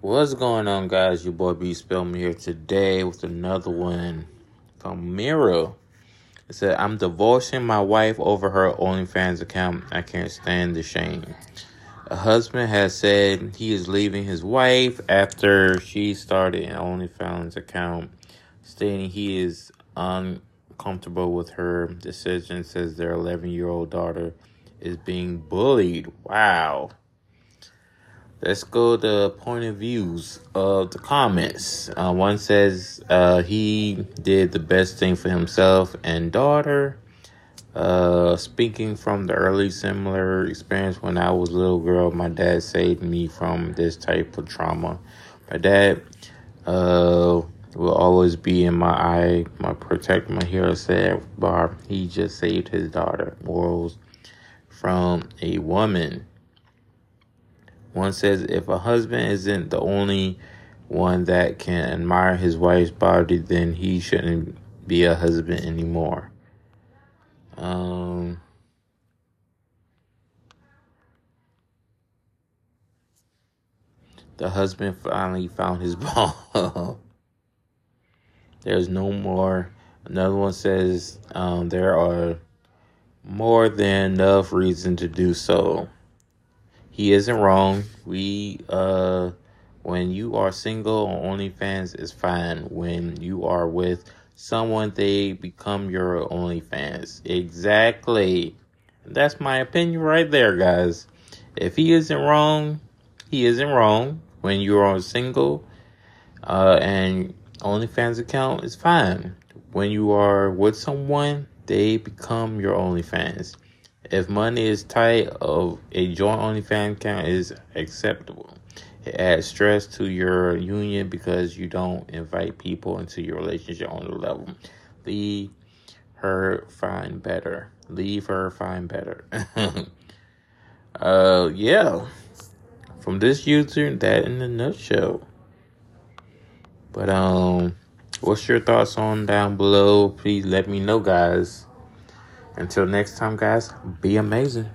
What's going on, guys? Your boy B Spellman here today with another one from Mira. It said, I'm divorcing my wife over her OnlyFans account. I can't stand the shame. A husband has said he is leaving his wife after she started an OnlyFans account, stating he is uncomfortable with her decision, says their 11 year old daughter is being bullied. Wow. Let's go to point of views of the comments. Uh, one says uh, he did the best thing for himself and daughter. Uh, speaking from the early similar experience when I was a little girl, my dad saved me from this type of trauma. My dad uh, will always be in my eye, my protect, my hero said Barb. He just saved his daughter. Morals from a woman. One says if a husband isn't the only one that can admire his wife's body, then he shouldn't be a husband anymore. Um, the husband finally found his ball. There's no more. Another one says um, there are more than enough reason to do so he isn't wrong. We uh when you are single on OnlyFans is fine. When you are with someone, they become your OnlyFans. Exactly. That's my opinion right there, guys. If he isn't wrong, he isn't wrong. When you are single, uh, and OnlyFans account is fine. When you are with someone, they become your OnlyFans. If money is tight, of a joint OnlyFans account is acceptable. It adds stress to your union because you don't invite people into your relationship on the level. Leave her find better. Leave her find better. uh, yeah. From this user, that in a nutshell. But um, what's your thoughts on down below? Please let me know, guys. Until next time, guys, be amazing.